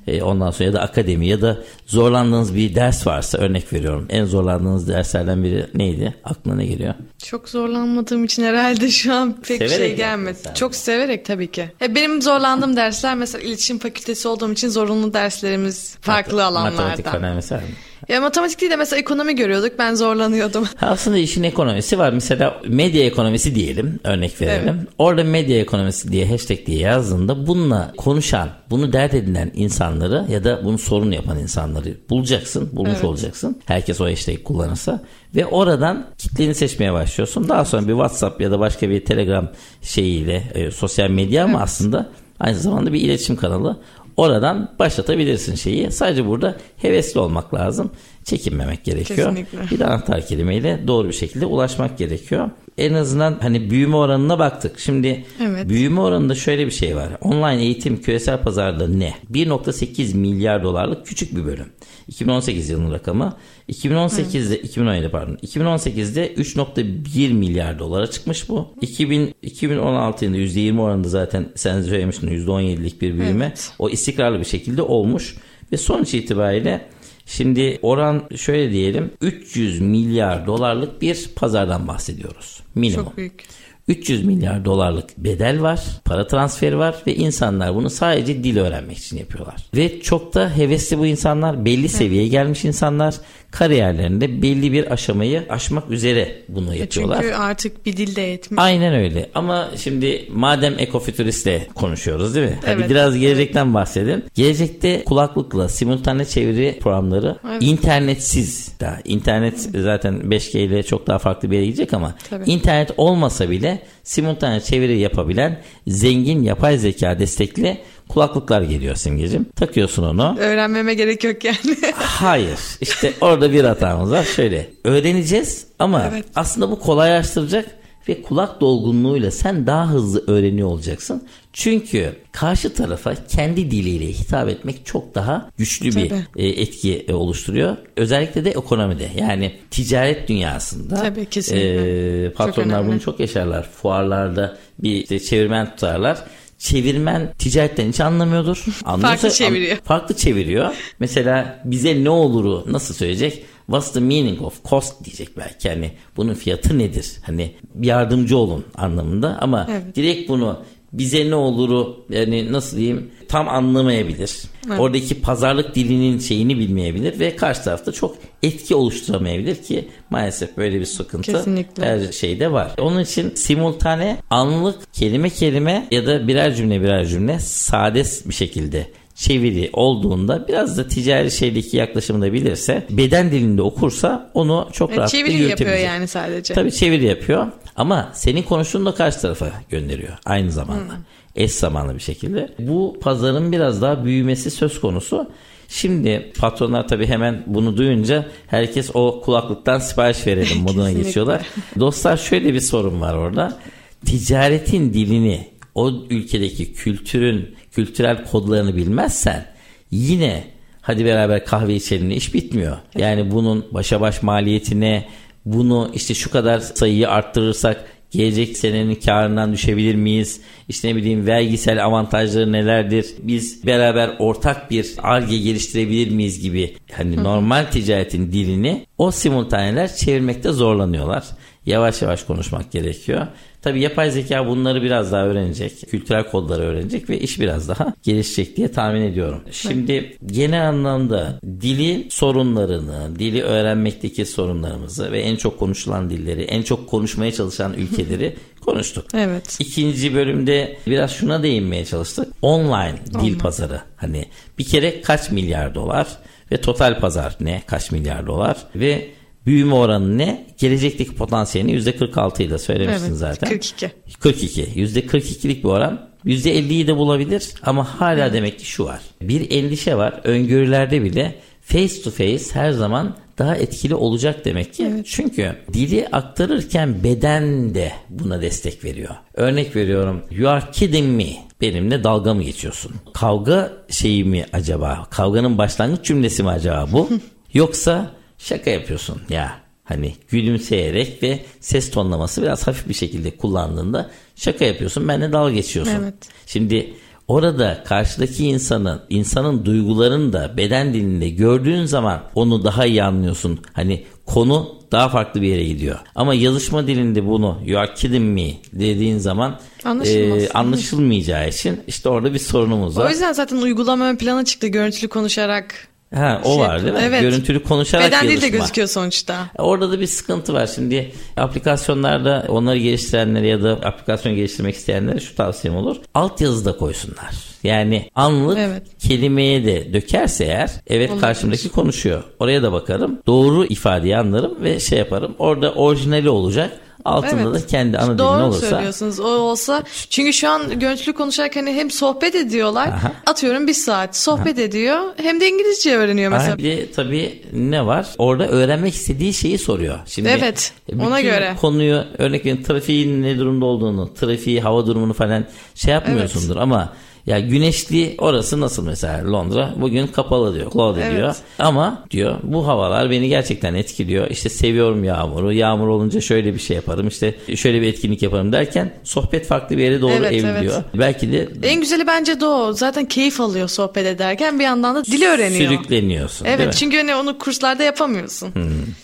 e, ondan sonra ya da akademi ya da zorlandığınız bir ders varsa örnek veriyorum. En zorlandığınız derslerden biri neydi? Aklına ne geliyor? Çok zorlanmadığım için herhalde şu an pek Severek şey gelmedi. sen. Çok severek tabii ki. E, benim zorlandığım dersler mesela iletişim fakültesi olduğum için zorunlu derslerimiz farklı Matematik alanlardan. falan mesela. Ya matematik değil de mesela ekonomi görüyorduk. Ben zorlanıyordum. Aslında işin ekonomisi var. Mesela medya ekonomisi diyelim örnek verelim. Orada medya ekonomisi diye hashtag diye yazdığında bununla konuşan, bunu dert edinen insanları ya da bunu sorun yapan insanları bulacaksın, bulmuş Evet. olacaksın. Herkes o hashtag kullanırsa ve oradan kitleni seçmeye başlıyorsun. Daha sonra bir WhatsApp ya da başka bir Telegram şeyiyle e, sosyal medya ama aslında aynı zamanda bir iletişim kanalı. Oradan başlatabilirsin şeyi. Sadece burada hevesli olmak lazım. Çekinmemek gerekiyor. Kesinlikle. Bir de anahtar kelimeyle doğru bir şekilde ulaşmak gerekiyor. En azından hani büyüme oranına baktık. Şimdi Evet. büyüme oranında şöyle bir şey var. Online eğitim küresel pazarda ne? 1.8 milyar dolarlık küçük bir bölüm. 2018 yılının rakamı. 2018'de 2017 pardon. 2018'de 3.1 milyar dolara çıkmış bu. 2000 2016 yılında %20 oranında zaten sen söylemiştin %17'lik bir büyüme. Evet. O istikrarlı bir şekilde olmuş ve sonuç itibariyle Şimdi oran şöyle diyelim 300 milyar dolarlık bir pazardan bahsediyoruz. Minimum. Çok büyük. 300 milyar dolarlık bedel var, para transferi var ve insanlar bunu sadece dil öğrenmek için yapıyorlar. Ve çok da hevesli bu insanlar, belli seviyeye gelmiş insanlar kariyerlerinde belli bir aşamayı aşmak üzere bunu yapıyorlar. Çünkü artık bir dilde yetmiyor. Aynen öyle. Ama şimdi madem ekofütüristle konuşuyoruz değil mi? Evet. biraz gelecekten bahsedin. Gelecekte kulaklıkla simultane çeviri programları Evet. internetsiz daha. internet zaten 5G ile çok daha farklı bir yere gidecek ama Tabii. internet olmasa bile simultane çeviri yapabilen zengin yapay zeka destekli kulaklıklar geliyor Simgeciğim. Takıyorsun onu. Öğrenmeme gerek yok yani. [laughs] Hayır. İşte orada bir hatamız var. Şöyle öğreneceğiz ama Evet. aslında bu kolaylaştıracak ve kulak dolgunluğuyla sen daha hızlı öğreniyor olacaksın. Çünkü karşı tarafa kendi diliyle hitap etmek çok daha güçlü bir Tabii. e, etki e, oluşturuyor. Özellikle de ekonomide yani ticaret dünyasında Tabii, kesinlikle. e, patronlar önemli. bunu çok yaşarlar. Fuarlarda bir işte çevirmen tutarlar. Çevirmen ticaretten hiç anlamıyordur. [laughs] Anlıyorsa, çeviriyor. farklı çeviriyor. Mesela bize ne oluru nasıl söyleyecek? What's the meaning of cost diyecek belki. Hani bunun fiyatı nedir? Hani yardımcı olun anlamında ama Evet. direkt bunu bize ne oluru yani nasıl diyeyim tam anlamayabilir. Oradaki pazarlık dilinin şeyini bilmeyebilir ve karşı tarafta çok etki oluşturamayabilir ki maalesef böyle bir sıkıntı Kesinlikle. her şeyde var. Onun için simultane anlık kelime kelime ya da birer cümle birer cümle sade bir şekilde çeviri olduğunda biraz da ticari şeydeki yaklaşımı da bilirse beden dilinde okursa onu çok Evet, rahatlıkla çeviri yapıyor yani sadece. Tabii çeviri yapıyor ama senin konuştuğunu da karşı tarafa gönderiyor aynı zamanda. Eş zamanlı bir şekilde. Bu pazarın biraz daha büyümesi söz konusu. Şimdi patronlar tabii hemen bunu duyunca herkes o kulaklıktan sipariş verelim moduna [laughs] geçiyorlar. Dostlar şöyle bir sorun var orada. Ticaretin dilini o ülkedeki kültürün kültürel kodlarını bilmezsen yine hadi beraber kahve içelim iş bitmiyor. Yani bunun başa baş maliyetine bunu işte şu kadar sayıyı arttırırsak gelecek senenin karından düşebilir miyiz? İşte ne bileyim vergisel avantajları nelerdir? Biz beraber ortak bir arge geliştirebilir miyiz gibi hani normal ticaretin dilini o simultaneler çevirmekte zorlanıyorlar. Yavaş yavaş konuşmak gerekiyor. Tabi yapay zeka bunları biraz daha öğrenecek. Kültürel kodları öğrenecek ve iş biraz daha gelişecek diye tahmin ediyorum. Şimdi genel anlamda dili sorunlarını, dili öğrenmekteki sorunlarımızı ve en çok konuşulan dilleri, en çok konuşmaya çalışan ülkeleri konuştuk. Evet. İkinci bölümde biraz şuna değinmeye çalıştık. Online dil pazarı. Hani bir kere kaç milyar dolar ve total pazar ne? Kaç milyar dolar ve büyüme oranı ne? Gelecekteki potansiyelini %46 ile söylemişsin Evet. zaten. 42. 42. %42'lik bir oran. %50'yi de bulabilir ama hala demek ki şu var. Bir endişe var. Öngörülerde bile face to face her zaman daha etkili olacak demek ki. Çünkü dili aktarırken beden de buna destek veriyor. Örnek veriyorum. You are kidding me. Benimle dalga mı geçiyorsun? Kavga şeyi mi acaba? Kavganın başlangıç cümlesi mi acaba bu? [laughs] Yoksa şaka yapıyorsun ya. Hani gülümseyerek ve ses tonlaması biraz hafif bir şekilde kullandığında şaka yapıyorsun. Benimle dalga geçiyorsun. Evet. Şimdi orada karşıdaki insanın, insanın duygularını da beden dilinde gördüğün zaman onu daha iyi anlıyorsun. Hani konu daha farklı bir yere gidiyor. Ama yazışma dilinde bunu you are kidding me dediğin zaman e, anlaşılmayacağı için işte orada bir sorunumuz var. O yüzden zaten uygulama ön plana çıktı görüntülü konuşarak. Ha, o şey var değil mi? Evet. Görüntülü konuşarak Beden dili de yazışma. gözüküyor sonuçta. Orada da bir sıkıntı var. Şimdi aplikasyonlarda onları geliştirenlere ya da aplikasyon geliştirmek isteyenlere şu tavsiyem olur. Altyazı da koysunlar. Yani anlık Evet. kelimeye de dökerse eğer evet Olabilir. karşımdaki konuşuyor. Oraya da bakarım. Doğru ifadeyi anlarım ve şey yaparım. Orada orijinali olacak. Altında Evet. da kendi ana dilin Doğru olursa. söylüyorsunuz. O olsa çünkü şu an görüntülü konuşarak hani hem sohbet ediyorlar. Aha. Atıyorum bir saat sohbet ediyor. Hem de İngilizce öğreniyor mesela. Ay, Bir de tabii ne var? Orada öğrenmek istediği şeyi soruyor. Şimdi Evet, ona bütün göre. konuyu örnek verin trafiğin ne durumda olduğunu, trafiği, hava durumunu falan şey yapmıyorsundur ama ya güneşli orası nasıl mesela Londra bugün kapalı diyor, cloud Evet. diyor. Ama diyor bu havalar beni gerçekten etkiliyor. İşte seviyorum yağmuru. Yağmur olunca şöyle bir şey yaparım. İşte şöyle bir etkinlik yaparım derken sohbet farklı bir yere doğru Evet, evriliyor. evet. Belki de En güzeli bence de o. Zaten keyif alıyor sohbet ederken bir yandan da dili öğreniyor. sürükleniyorsun. Evet çünkü hani onu kurslarda yapamıyorsun.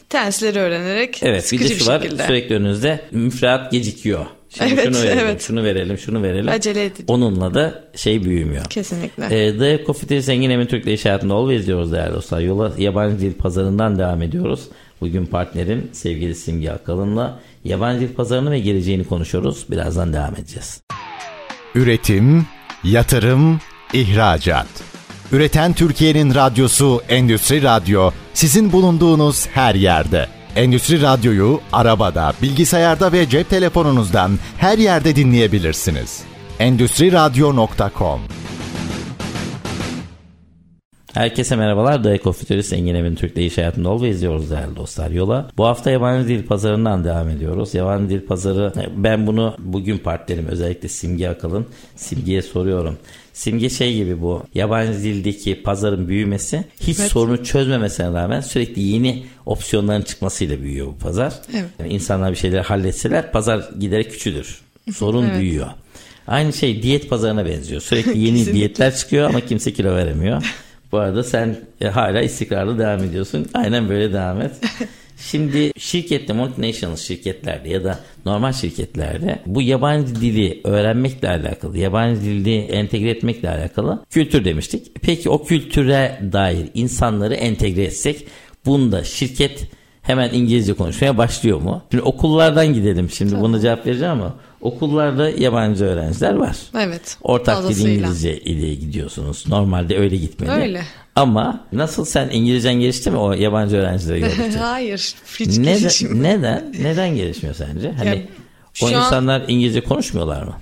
Tensleri öğrenerek Evet bir sıkıcı şu var şekilde. sürekli önünüzde müfredat gecikiyor. Şimdi Evet, şunu verelim, evet. şunu verelim, şunu verelim. Acele edin. Onunla da şey büyümüyor. Kesinlikle. Ee, The Coffee Zengin Emin Türk'le iş hayatında always diyoruz değerli dostlar. Yola yabancı dil pazarından devam ediyoruz. Bugün partnerim sevgili Simge Akalın'la yabancı dil pazarını ve geleceğini konuşuyoruz. Birazdan devam edeceğiz. Üretim, yatırım, ihracat. Üreten Türkiye'nin radyosu Endüstri Radyo sizin bulunduğunuz her yerde. Endüstri Radyo'yu arabada, bilgisayarda ve cep telefonunuzdan her yerde dinleyebilirsiniz. Endüstriradyo.com Herkese merhabalar. The Ecofuturist Engin Emin Türk'le iş hayatında ol ve izliyoruz değerli dostlar yola. Bu hafta yabancı dil pazarından devam ediyoruz. Yabancı dil pazarı ben bunu bugün partilerim özellikle Simge Akalın Simge'ye soruyorum. Simge şey gibi bu yabancı dildeki pazarın büyümesi hiç evet. sorunu çözmemesine rağmen sürekli yeni opsiyonların çıkmasıyla büyüyor bu pazar. Evet. Yani insanlar bir şeyleri halletseler pazar giderek küçülür. [laughs] Sorun evet. büyüyor. Aynı şey diyet pazarına benziyor. Sürekli yeni [laughs] diyetler çıkıyor ama kimse kilo veremiyor. [laughs] Bu arada sen e, hala istikrarlı devam ediyorsun. Aynen böyle devam et. Şimdi şirkette multinational şirketlerde ya da normal şirketlerde bu yabancı dili öğrenmekle alakalı, yabancı dili entegre etmekle alakalı kültür demiştik. Peki o kültüre dair insanları entegre etsek bunda şirket hemen İngilizce konuşmaya başlıyor mu? Şimdi okullardan gidelim şimdi tamam. buna cevap vereceğim ama okullarda yabancı öğrenciler var. Evet. Ortak dil İngilizce ile gidiyorsunuz. Normalde öyle gitmeli. Öyle. Ama nasıl sen İngilizcen gelişti mi o yabancı öğrencilere [laughs] gördükçe? Hayır. Hiç neden, neden? Neden gelişmiyor sence? Hani ya, o insanlar an... İngilizce konuşmuyorlar mı?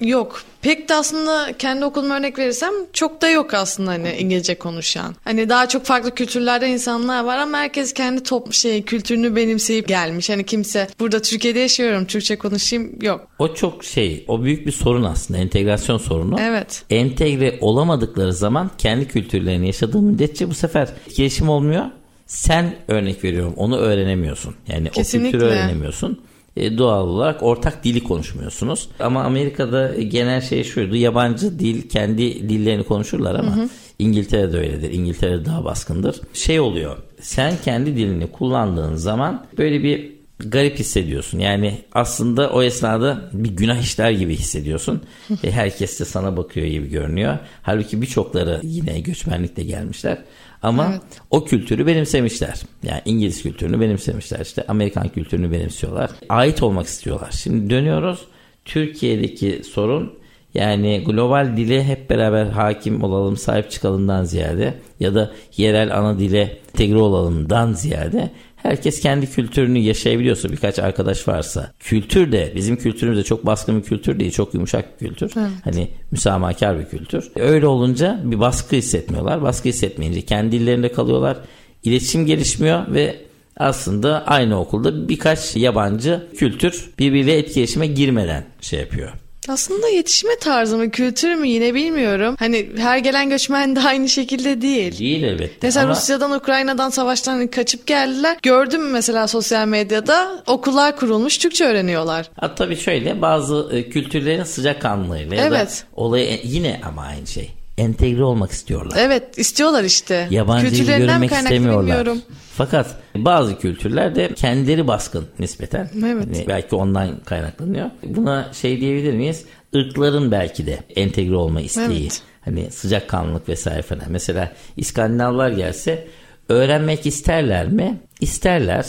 Yok. Pek de aslında kendi okuluma örnek verirsem çok da yok aslında hani İngilizce konuşan. Hani daha çok farklı kültürlerde insanlar var ama herkes kendi top şey kültürünü benimseyip gelmiş. Hani kimse burada Türkiye'de yaşıyorum Türkçe konuşayım yok. O çok şey o büyük bir sorun aslında entegrasyon sorunu. Evet. Entegre olamadıkları zaman kendi kültürlerini yaşadığı müddetçe bu sefer gelişim olmuyor. Sen örnek veriyorum onu öğrenemiyorsun. Yani Kesinlikle. o kültürü öğrenemiyorsun. E, doğal olarak ortak dili konuşmuyorsunuz. Ama Amerika'da genel şey şuydu yabancı dil kendi dillerini konuşurlar ama hı hı. İngiltere'de öyledir. İngiltere'de daha baskındır. Şey oluyor sen kendi dilini kullandığın zaman böyle bir garip hissediyorsun. Yani aslında o esnada bir günah işler gibi hissediyorsun. e, herkes de sana bakıyor gibi görünüyor. Halbuki birçokları yine göçmenlikle gelmişler. Ama evet. o kültürü benimsemişler. Yani İngiliz kültürünü benimsemişler. İşte Amerikan kültürünü benimsiyorlar. Ait olmak istiyorlar. Şimdi dönüyoruz. Türkiye'deki sorun yani global dile hep beraber hakim olalım, sahip çıkalımdan ziyade ya da yerel ana dile entegre olalımdan ziyade herkes kendi kültürünü yaşayabiliyorsa birkaç arkadaş varsa kültür de bizim kültürümüzde çok baskın bir kültür değil çok yumuşak bir kültür. Evet. Hani müsamahakar bir kültür. Öyle olunca bir baskı hissetmiyorlar. Baskı hissetmeyince kendi dillerinde kalıyorlar. İletişim gelişmiyor ve aslında aynı okulda birkaç yabancı kültür birbiriyle etkileşime girmeden şey yapıyor. Aslında yetişme tarzı mı, kültür mü yine bilmiyorum. Hani her gelen göçmen de aynı şekilde değil. Değil elbette. Mesela ama... Rusya'dan, Ukrayna'dan savaştan kaçıp geldiler. Gördüm mesela sosyal medyada okullar kurulmuş Türkçe öğreniyorlar. Ha, tabii şöyle bazı e, kültürlerin sıcakkanlığıyla evet. ya da olayı yine ama aynı şey entegre olmak istiyorlar. Evet istiyorlar işte. Yabancı dil görmek istemiyorlar. Bilmiyorum. Fakat bazı kültürlerde kendileri baskın nispeten. Evet. Hani belki ondan kaynaklanıyor. Buna şey diyebilir miyiz? Irkların belki de entegre olma isteği. Evet. Hani sıcak kanlılık vesaire falan. Mesela İskandinavlar gelse öğrenmek isterler mi? İsterler.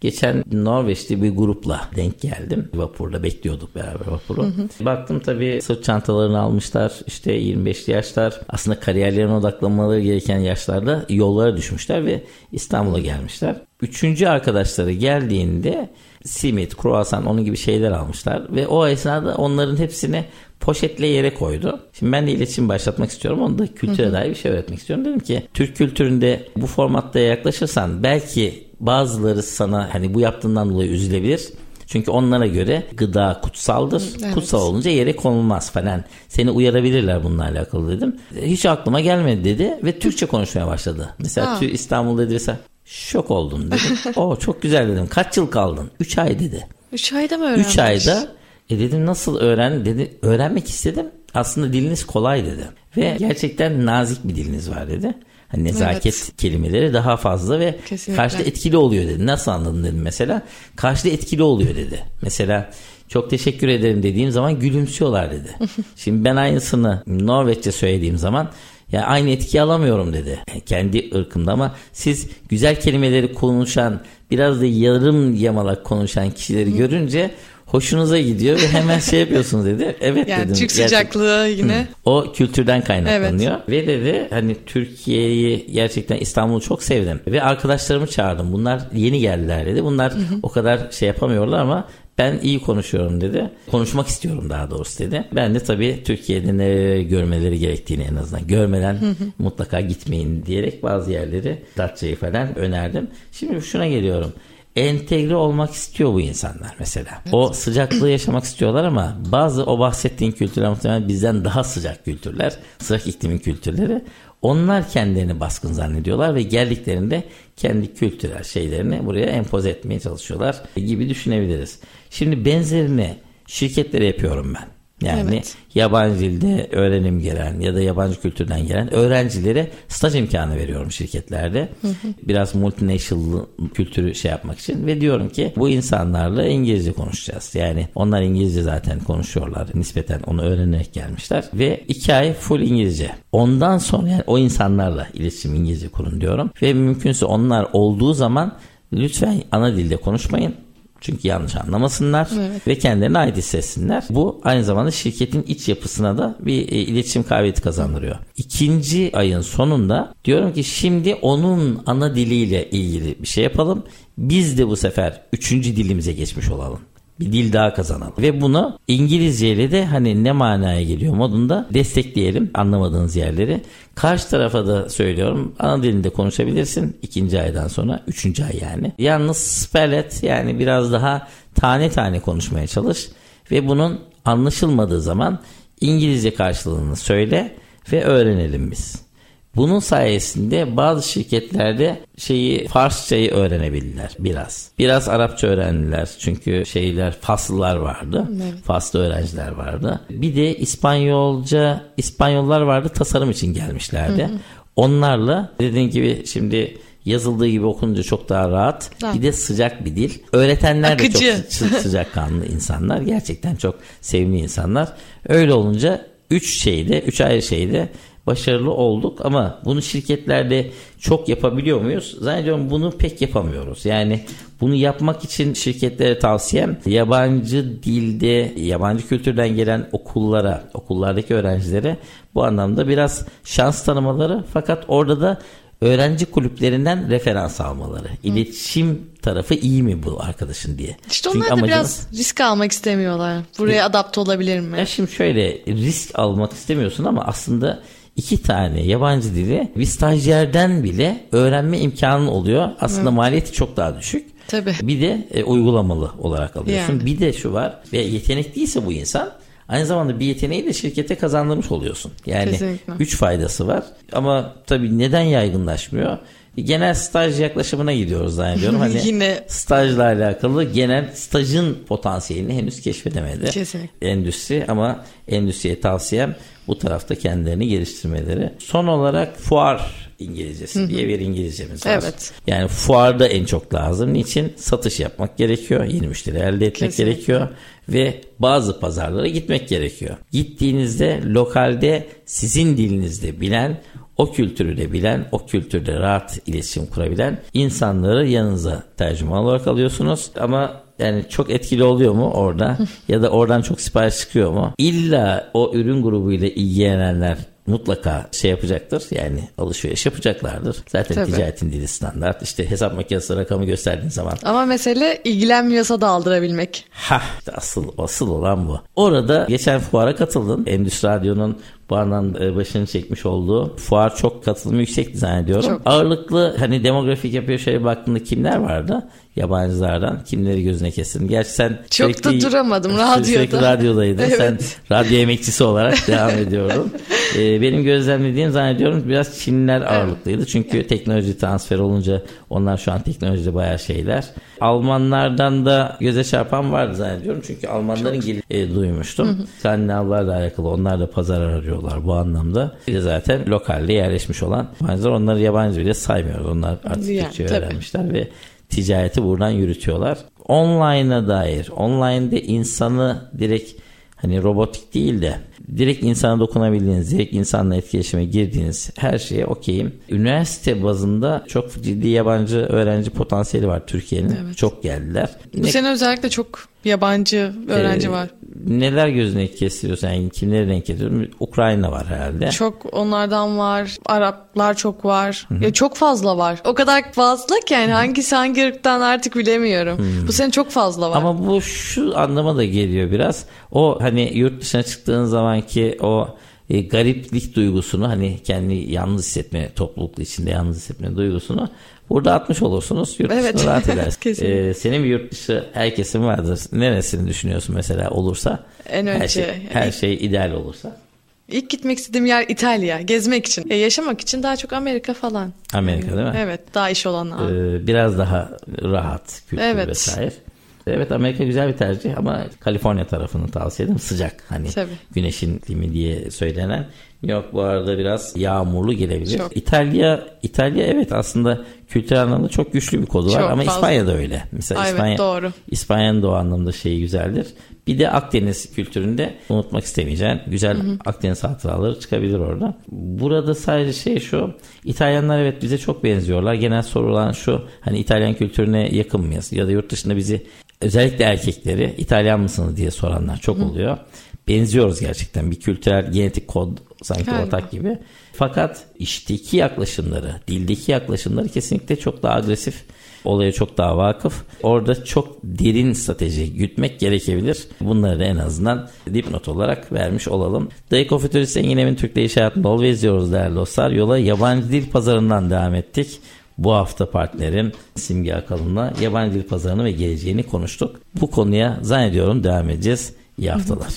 Geçen Norveç'te bir grupla denk geldim. Vapurla bekliyorduk beraber vapuru. Hı hı. Baktım tabii sırt çantalarını almışlar. İşte 25'li yaşlar. Aslında kariyerlerine odaklanmaları gereken yaşlarda yollara düşmüşler ve İstanbul'a gelmişler. Üçüncü arkadaşları geldiğinde simit, kruvasan onun gibi şeyler almışlar. Ve o esnada onların hepsini poşetle yere koydu. Şimdi ben de iletişim başlatmak istiyorum. Onu da kültüre dair bir şey öğretmek istiyorum. Dedim ki Türk kültüründe bu formatta yaklaşırsan belki bazıları sana hani bu yaptığından dolayı üzülebilir. Çünkü onlara göre gıda kutsaldır. Evet. Kutsal olunca yere konulmaz falan. Seni uyarabilirler bununla alakalı dedim. Hiç aklıma gelmedi dedi ve Türkçe konuşmaya başladı. Mesela ha. İstanbul'da dediyse şok oldum dedim. [laughs] o çok güzel dedim. Kaç yıl kaldın? 3 ay dedi. 3 ayda mı öğrenmiş? 3 ayda. E dedim nasıl öğren? Dedi öğrenmek istedim. Aslında diliniz kolay dedi. Ve gerçekten nazik bir diliniz var dedi. Hani nezaket evet. kelimeleri daha fazla ve Kesinlikle. karşıda etkili oluyor dedi. Nasıl anladın dedim mesela. Karşıda etkili oluyor dedi. Mesela çok teşekkür ederim dediğim zaman gülümsüyorlar dedi. [laughs] Şimdi ben aynısını Norveççe söylediğim zaman ya aynı etki alamıyorum dedi. kendi ırkımda ama siz güzel kelimeleri konuşan biraz da yarım yamalak konuşan kişileri görünce hoşunuza gidiyor ve hemen şey yapıyorsunuz dedi. Evet Yani dedim. Türk Gerçek- sıcaklığı yine. o kültürden kaynaklanıyor. Ve dedi hani Türkiye'yi gerçekten İstanbul'u çok sevdim. Ve arkadaşlarımı çağırdım. Bunlar yeni geldiler dedi. Bunlar o kadar şey yapamıyorlar ama ben iyi konuşuyorum dedi. Konuşmak istiyorum daha doğrusu dedi. Ben de tabii Türkiye'de ne görmeleri gerektiğini en azından görmeden mutlaka gitmeyin diyerek bazı yerleri Datça'yı falan önerdim. Şimdi şuna geliyorum entegre olmak istiyor bu insanlar mesela. O sıcaklığı yaşamak istiyorlar ama bazı o bahsettiğin kültürler muhtemelen bizden daha sıcak kültürler. Sıcak iklimin kültürleri. Onlar kendilerini baskın zannediyorlar ve geldiklerinde kendi kültürel şeylerini buraya empoze etmeye çalışıyorlar gibi düşünebiliriz. Şimdi benzerini şirketlere yapıyorum ben. Yani Evet. yabancı dilde öğrenim gelen ya da yabancı kültürden gelen öğrencilere staj imkanı veriyorum şirketlerde. Biraz multinational kültürü şey yapmak için ve diyorum ki bu insanlarla İngilizce konuşacağız. Yani onlar İngilizce zaten konuşuyorlar. Nispeten onu öğrenerek gelmişler ve iki ay full İngilizce. Ondan sonra yani o insanlarla iletişim İngilizce kurun diyorum ve mümkünse onlar olduğu zaman lütfen ana dilde konuşmayın. Çünkü yanlış anlamasınlar Evet. ve kendilerine ait hissetsinler. Bu aynı zamanda şirketin iç yapısına da bir e, iletişim kabiliyeti kazandırıyor. İkinci ayın sonunda diyorum ki şimdi onun ana diliyle ilgili bir şey yapalım. Biz de bu sefer üçüncü dilimize geçmiş olalım. Bir dil daha kazanalım. Ve bunu İngilizceyle de hani ne manaya geliyor modunda destekleyelim anlamadığınız yerleri. Karşı tarafa da söylüyorum ana dilinde konuşabilirsin ikinci aydan sonra üçüncü ay yani. Yalnız spell et yani biraz daha tane tane konuşmaya çalış ve bunun anlaşılmadığı zaman İngilizce karşılığını söyle ve öğrenelim biz. Bunun sayesinde bazı şirketlerde şeyi Farsçayı öğrenebildiler biraz. Biraz Arapça öğrendiler çünkü şeyler Faslılar vardı. Faslı öğrenciler vardı. Bir de İspanyolca İspanyollar vardı tasarım için gelmişlerdi. Onlarla dediğim gibi şimdi yazıldığı gibi okununca çok daha rahat. Rahat. Bir de sıcak bir dil. Öğretenler de çok Akıcı. sı- sıcakkanlı insanlar. Gerçekten çok sevimli insanlar. Öyle olunca üç şeyde, üç ayrı şeyde başarılı olduk ama bunu şirketlerde çok yapabiliyor muyuz? Zannediyorum bunu pek yapamıyoruz. Yani bunu yapmak için şirketlere tavsiyem yabancı dilde, yabancı kültürden gelen okullara, okullardaki öğrencilere bu anlamda biraz şans tanımaları fakat orada da öğrenci kulüplerinden referans almaları. İletişim tarafı iyi mi bu arkadaşın diye. İşte Çünkü onlar da amacımız- biraz risk almak istemiyorlar. Buraya adapte olabilir mi? ya şimdi şöyle risk almak istemiyorsun ama aslında iki tane yabancı dili bir stajyerden bile öğrenme imkanın oluyor. Aslında maliyeti çok daha düşük. Tabii. Bir de e, uygulamalı olarak alıyorsun. Yani. Bir de şu var ve yetenek değilse bu insan aynı zamanda bir yeteneği de şirkete kazandırmış oluyorsun. Yani Kesinlikle. üç faydası var. Ama tabii neden yaygınlaşmıyor? Genel staj yaklaşımına gidiyoruz zannediyorum. [laughs] Hani Yine. stajla alakalı genel stajın potansiyelini henüz keşfedemedi Kesinlikle. endüstri ama endüstriye tavsiyem bu tarafta kendilerini geliştirmeleri. Son olarak fuar İngilizcesi diye bir İngilizcemiz var. Evet. Yani fuarda en çok lazım. Niçin? Satış yapmak gerekiyor. Yeni müşteri elde etmek Kesinlikle. gerekiyor. Ve bazı pazarlara gitmek gerekiyor. Gittiğinizde lokalde sizin dilinizde bilen o kültürü de bilen, o kültürde rahat iletişim kurabilen insanları yanınıza tercüman olarak alıyorsunuz. Ama yani çok etkili oluyor mu orada [laughs] ya da oradan çok sipariş çıkıyor mu? İlla o ürün grubuyla ilgilenenler mutlaka şey yapacaktır. Yani alışveriş yapacaklardır. Zaten Tabii. ticaretin dili standart. İşte hesap makinesi rakamı gösterdiğin zaman Ama mesele ilgilenmiyorsa da aldırabilmek. Ha işte asıl asıl olan bu. Orada geçen fuara katıldım. Endüstri Radyo'nun bu andan e, başını çekmiş olduğu fuar çok katılımı yüksekti zannediyorum. Çok. Ağırlıklı hani demografik yapıyor şöyle baktığında kimler vardı? Yabancılardan kimleri gözüne kestin? Gerçi sen Çok da duramadım Sürekli radyoda. radyodaydın. [laughs] Evet. Sen radyo emekçisi olarak devam ediyordun. [laughs] Ee, benim gözlemlediğim zannediyorum biraz Çinliler ağırlıklıydı. Çünkü teknoloji transfer olunca onlar şu an teknolojide bayağı şeyler. Almanlardan da göze çarpan vardı zannediyorum. Çünkü Almanların gelip e, duymuştum. Skandinavlarla alakalı onlar da pazar arıyorlar bu anlamda. Bir de zaten lokalde yerleşmiş olan yabancılar onları yabancı bile saymıyoruz. Onlar artık Yani, Türkçe öğrenmişler ve ticareti buradan yürütüyorlar. Online'a dair, online'de insanı direkt hani robotik değil de direkt insana dokunabildiğiniz, direkt insanla etkileşime girdiğiniz her şeye okeyim. Üniversite bazında çok ciddi yabancı öğrenci potansiyeli var Türkiye'nin. Evet. Çok geldiler. Bu Ne- sene özellikle çok yabancı öğrenci Ee, var. Neler gözüne kestiriyorsun? Yani kimleri renk getiriyorsun? Ukrayna var herhalde. Çok onlardan var. Araplar çok var. Ya çok fazla var. O kadar fazla ki yani hangisi hangi ırktan artık bilemiyorum. Bu sene çok fazla var. Ama bu şu anlama da geliyor biraz. O hani yurt dışına çıktığın zamanki o e, gariplik duygusunu hani kendi yalnız hissetme topluluklu içinde yalnız hissetme duygusunu burada atmış olursunuz. Yurt Evet. rahat edersiniz. [laughs] Kesinlikle. E, senin bir yurt dışı herkesin vardır. Neresini düşünüyorsun mesela olursa? En Her önce- şey, her şey ideal olursa. İlk gitmek istediğim yer İtalya. Gezmek için. E, yaşamak için daha çok Amerika falan. Amerika değil mi? Evet. Daha iş olanlar. Ee, biraz daha rahat kültür Evet. vesaire. Evet Amerika güzel bir tercih ama Kaliforniya tarafını tavsiye ederim. Sıcak hani Tabii. güneşin iklimi diye söylenen. York bu arada biraz yağmurlu gelebilir. Çok. İtalya İtalya evet aslında kültürel anlamda çok güçlü bir kodu var Çok ama fazla. İspanya da öyle. Mesela evet, İspanya doğru. İspanya'nın da o anlamda şeyi güzeldir. Bir de Akdeniz kültüründe unutmak istemeyeceğin güzel Akdeniz hatıraları çıkabilir orada. Burada sadece şey şu İtalyanlar evet bize çok benziyorlar. Genel sorulan şu hani İtalyan kültürüne yakın mıyız? Ya da yurt dışında bizi özellikle erkekleri İtalyan mısınız diye soranlar çok oluyor. Benziyoruz gerçekten bir kültürel genetik kod sanki Galiba. ortak gibi. Fakat işteki yaklaşımları, dildeki yaklaşımları kesinlikle çok daha agresif olaya çok daha vakıf. Orada çok derin strateji gütmek gerekebilir. Bunları da en azından dipnot olarak vermiş olalım. Dayıko Futurist Engin Emin Türk'te iş hayatında always diyoruz değerli dostlar. Yola yabancı dil pazarından devam ettik. Bu hafta partnerim Simge Akalın'la yabancı dil pazarını ve geleceğini konuştuk. Bu konuya zannediyorum devam edeceğiz. İyi haftalar.